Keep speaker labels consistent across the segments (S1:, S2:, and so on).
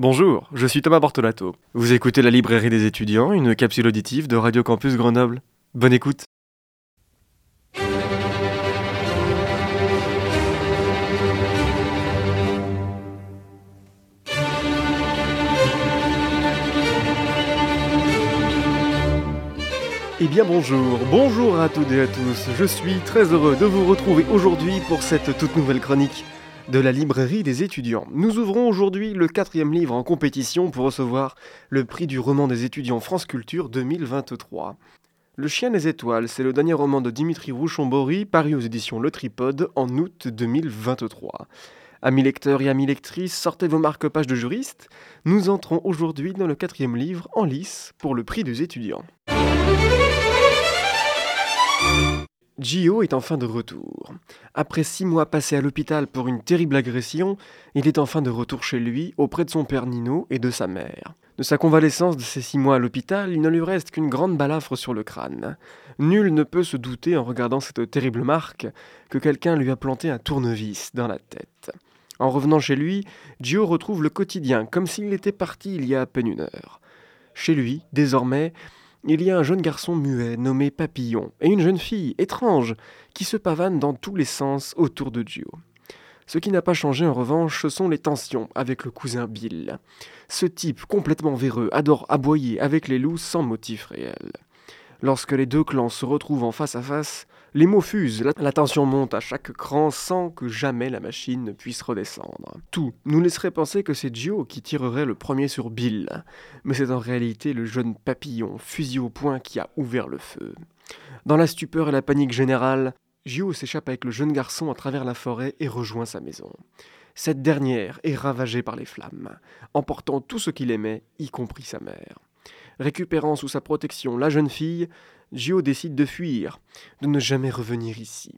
S1: Bonjour, je suis Thomas Bortolato. Vous écoutez la librairie des étudiants, une capsule auditive de Radio Campus Grenoble. Bonne écoute. Eh bien bonjour, bonjour à toutes et à tous. Je suis très heureux de vous retrouver aujourd'hui pour cette toute nouvelle chronique de la librairie des étudiants. Nous ouvrons aujourd'hui le quatrième livre en compétition pour recevoir le prix du roman des étudiants France Culture 2023. Le Chien des Étoiles, c'est le dernier roman de Dimitri Rouchon-Bory, paru aux éditions Le Tripode en août 2023. Amis lecteurs et amis lectrices, sortez vos marque-pages de juristes. Nous entrons aujourd'hui dans le quatrième livre en lice pour le prix des étudiants. Gio est enfin de retour. Après six mois passés à l'hôpital pour une terrible agression, il est enfin de retour chez lui, auprès de son père Nino et de sa mère. De sa convalescence de ces six mois à l'hôpital, il ne lui reste qu'une grande balafre sur le crâne. Nul ne peut se douter, en regardant cette terrible marque, que quelqu'un lui a planté un tournevis dans la tête. En revenant chez lui, Gio retrouve le quotidien, comme s'il était parti il y a à peine une heure. Chez lui, désormais, il y a un jeune garçon muet nommé Papillon et une jeune fille étrange qui se pavane dans tous les sens autour de Gio. Ce qui n'a pas changé en revanche, ce sont les tensions avec le cousin Bill. Ce type complètement véreux adore aboyer avec les loups sans motif réel. Lorsque les deux clans se retrouvent en face à face, les mots fusent, la, tension monte à chaque cran sans que jamais la machine ne puisse redescendre. Tout nous laisserait penser que c'est Gio qui tirerait le premier sur Bill, mais c'est en réalité le jeune papillon, fusil au poing, qui a ouvert le feu. Dans la stupeur et la panique générale, Gio s'échappe avec le jeune garçon à travers la forêt et rejoint sa maison. Cette dernière est ravagée par les flammes, emportant tout ce qu'il aimait, y compris sa mère. Récupérant sous sa protection la jeune fille, Gio décide de fuir, de ne jamais revenir ici.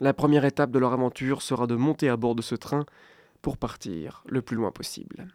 S1: La première étape de leur aventure sera de monter à bord de ce train pour partir le plus loin possible.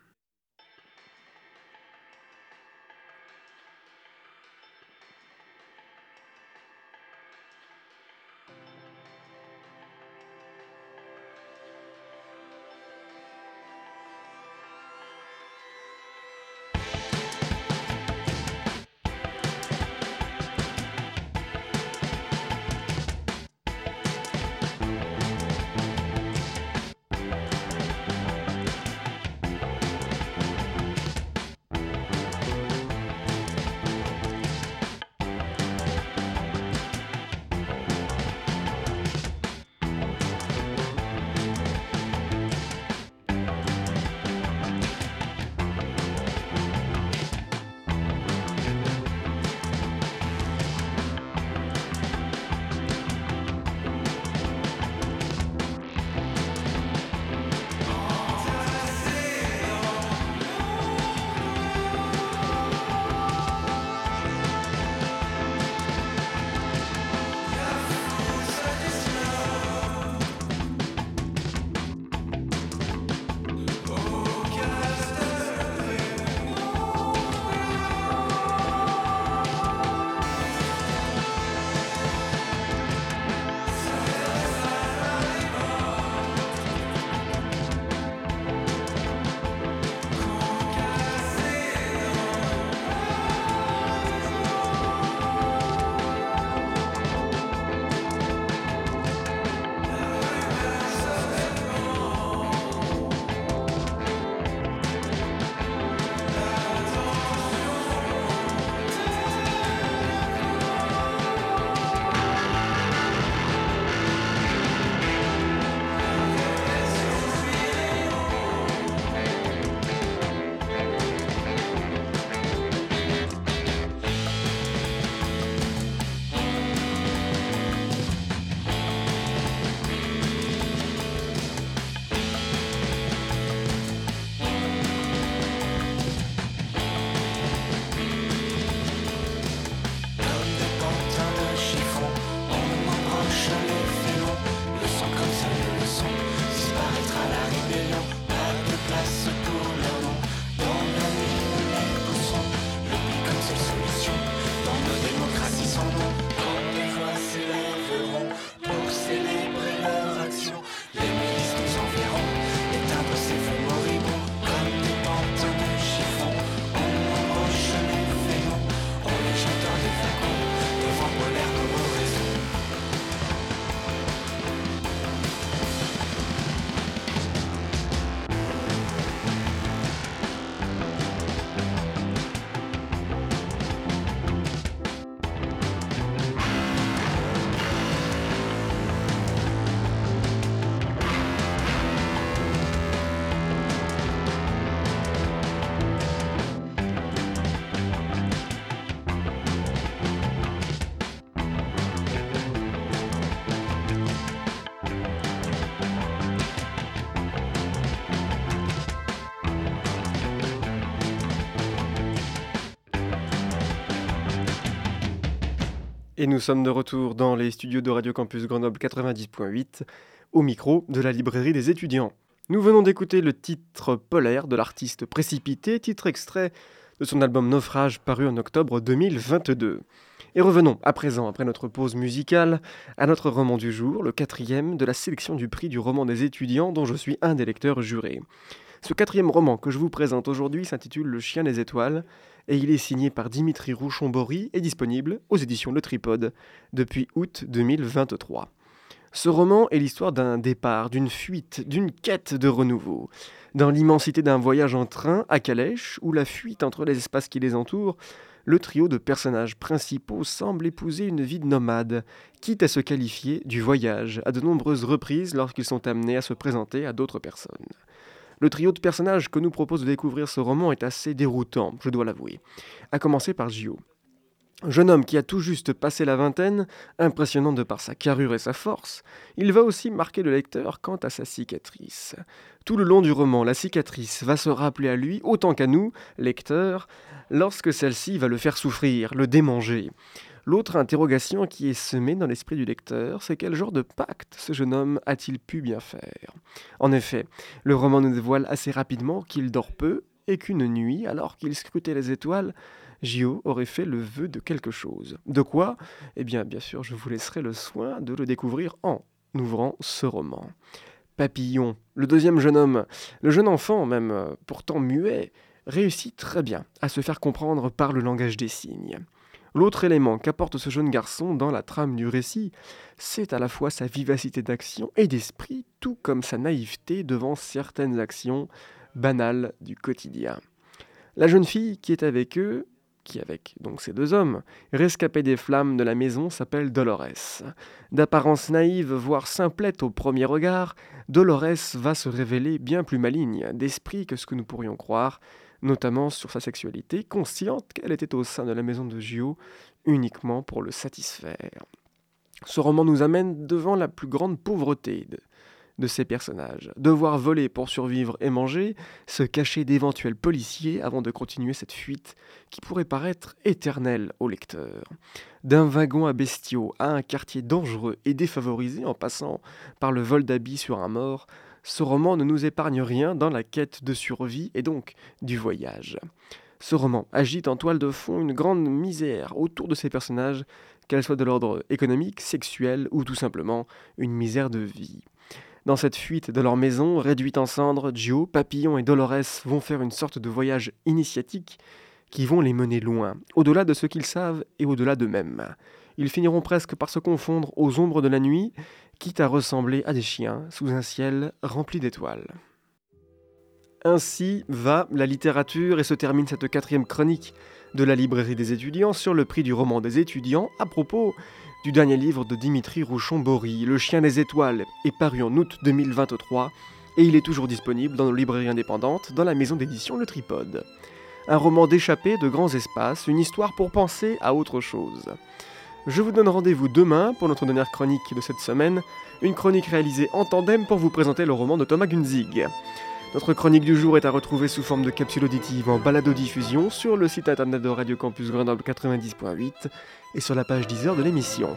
S1: Et nous sommes de retour dans les studios de Radio Campus Grenoble 90.8, au micro de la librairie des étudiants. Nous venons d'écouter le titre Polaire de l'artiste Précipité, titre extrait de son album Naufrage paru en octobre 2022. Et revenons à présent, après notre pause musicale, à notre roman du jour, le quatrième de la sélection du prix du roman des étudiants dont je suis un des lecteurs jurés. Ce quatrième roman que je vous présente aujourd'hui s'intitule Le chien des étoiles et il est signé par Dimitri Rouchon-Bory et disponible aux éditions Le Tripode depuis août 2023. Ce roman est l'histoire d'un départ, d'une fuite, d'une quête de renouveau. Dans l'immensité d'un voyage en train à Calèche, ou la fuite entre les espaces qui les entourent, le trio de personnages principaux semble épouser une vie de nomade, quitte à se qualifier du voyage à de nombreuses reprises lorsqu'ils sont amenés à se présenter à d'autres personnes. Le trio de personnages que nous propose de découvrir ce roman est assez déroutant, je dois l'avouer. À commencer par Gio. Jeune homme qui a tout juste passé la vingtaine, impressionnant de par sa carrure et sa force, il va aussi marquer le lecteur quant à sa cicatrice. Tout le long du roman, la cicatrice va se rappeler à lui autant qu'à nous, lecteurs, lorsque celle-ci va le faire souffrir, le démanger. L'autre interrogation qui est semée dans l'esprit du lecteur, c'est quel genre de pacte ce jeune homme a-t-il pu bien faire? En effet, le roman nous dévoile assez rapidement qu'il dort peu et qu'une nuit, alors qu'il scrutait les étoiles, Gio aurait fait le vœu de quelque chose. De quoi? Eh bien, bien sûr, je vous laisserai le soin de le découvrir en ouvrant ce roman. Papillon, le deuxième jeune homme, le jeune enfant même, euh, pourtant muet, réussit très bien à se faire comprendre par le langage des signes. L'autre élément qu'apporte ce jeune garçon dans la trame du récit, c'est à la fois sa vivacité d'action et d'esprit, tout comme sa naïveté devant certaines actions banales du quotidien. La jeune fille qui est avec eux, qui avec donc ces deux hommes, rescapés des flammes de la maison, s'appelle Dolores. D'apparence naïve, voire simplette au premier regard, Dolores va se révéler bien plus maligne d'esprit que ce que nous pourrions croire, notamment sur sa sexualité, consciente qu'elle était au sein de la maison de Gio uniquement pour le satisfaire. Ce roman nous amène devant la plus grande pauvreté de, ces personnages. Devoir voler pour survivre et manger, se cacher d'éventuels policiers avant de continuer cette fuite qui pourrait paraître éternelle au lecteur. D'un wagon à bestiaux à un quartier dangereux et défavorisé en passant par le vol d'habits sur un mort, ce roman ne nous épargne rien dans la quête de survie et donc du voyage. Ce roman agite en toile de fond une grande misère autour de ces personnages, qu'elle soit de l'ordre économique, sexuel ou tout simplement une misère de vie. Dans cette fuite de leur maison, réduite en cendres, Gio, Papillon et Dolores vont faire une sorte de voyage initiatique qui vont les mener loin, au-delà de ce qu'ils savent et au-delà d'eux-mêmes. Ils finiront presque par se confondre aux ombres de la nuit quitte à ressembler à des chiens sous un ciel rempli d'étoiles. Ainsi va la littérature et se termine cette quatrième chronique de la librairie des étudiants sur le prix du roman des étudiants à propos du dernier livre de Dimitri Rouchon-Bory, Le chien des étoiles, est paru en août 2023 et il est toujours disponible dans nos librairies indépendantes dans la maison d'édition Le Tripode. Un roman d'échappée de grands espaces, une histoire pour penser à autre chose. Je vous donne rendez-vous demain pour notre dernière chronique de cette semaine, une chronique réalisée en tandem pour vous présenter le roman de Thomas Gunzig. Notre chronique du jour est à retrouver sous forme de capsule auditive en balado-diffusion sur le site internet de Radio Campus Grenoble 90.8 et sur la page 10 heures de l'émission.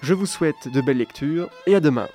S1: Je vous souhaite de belles lectures et à demain.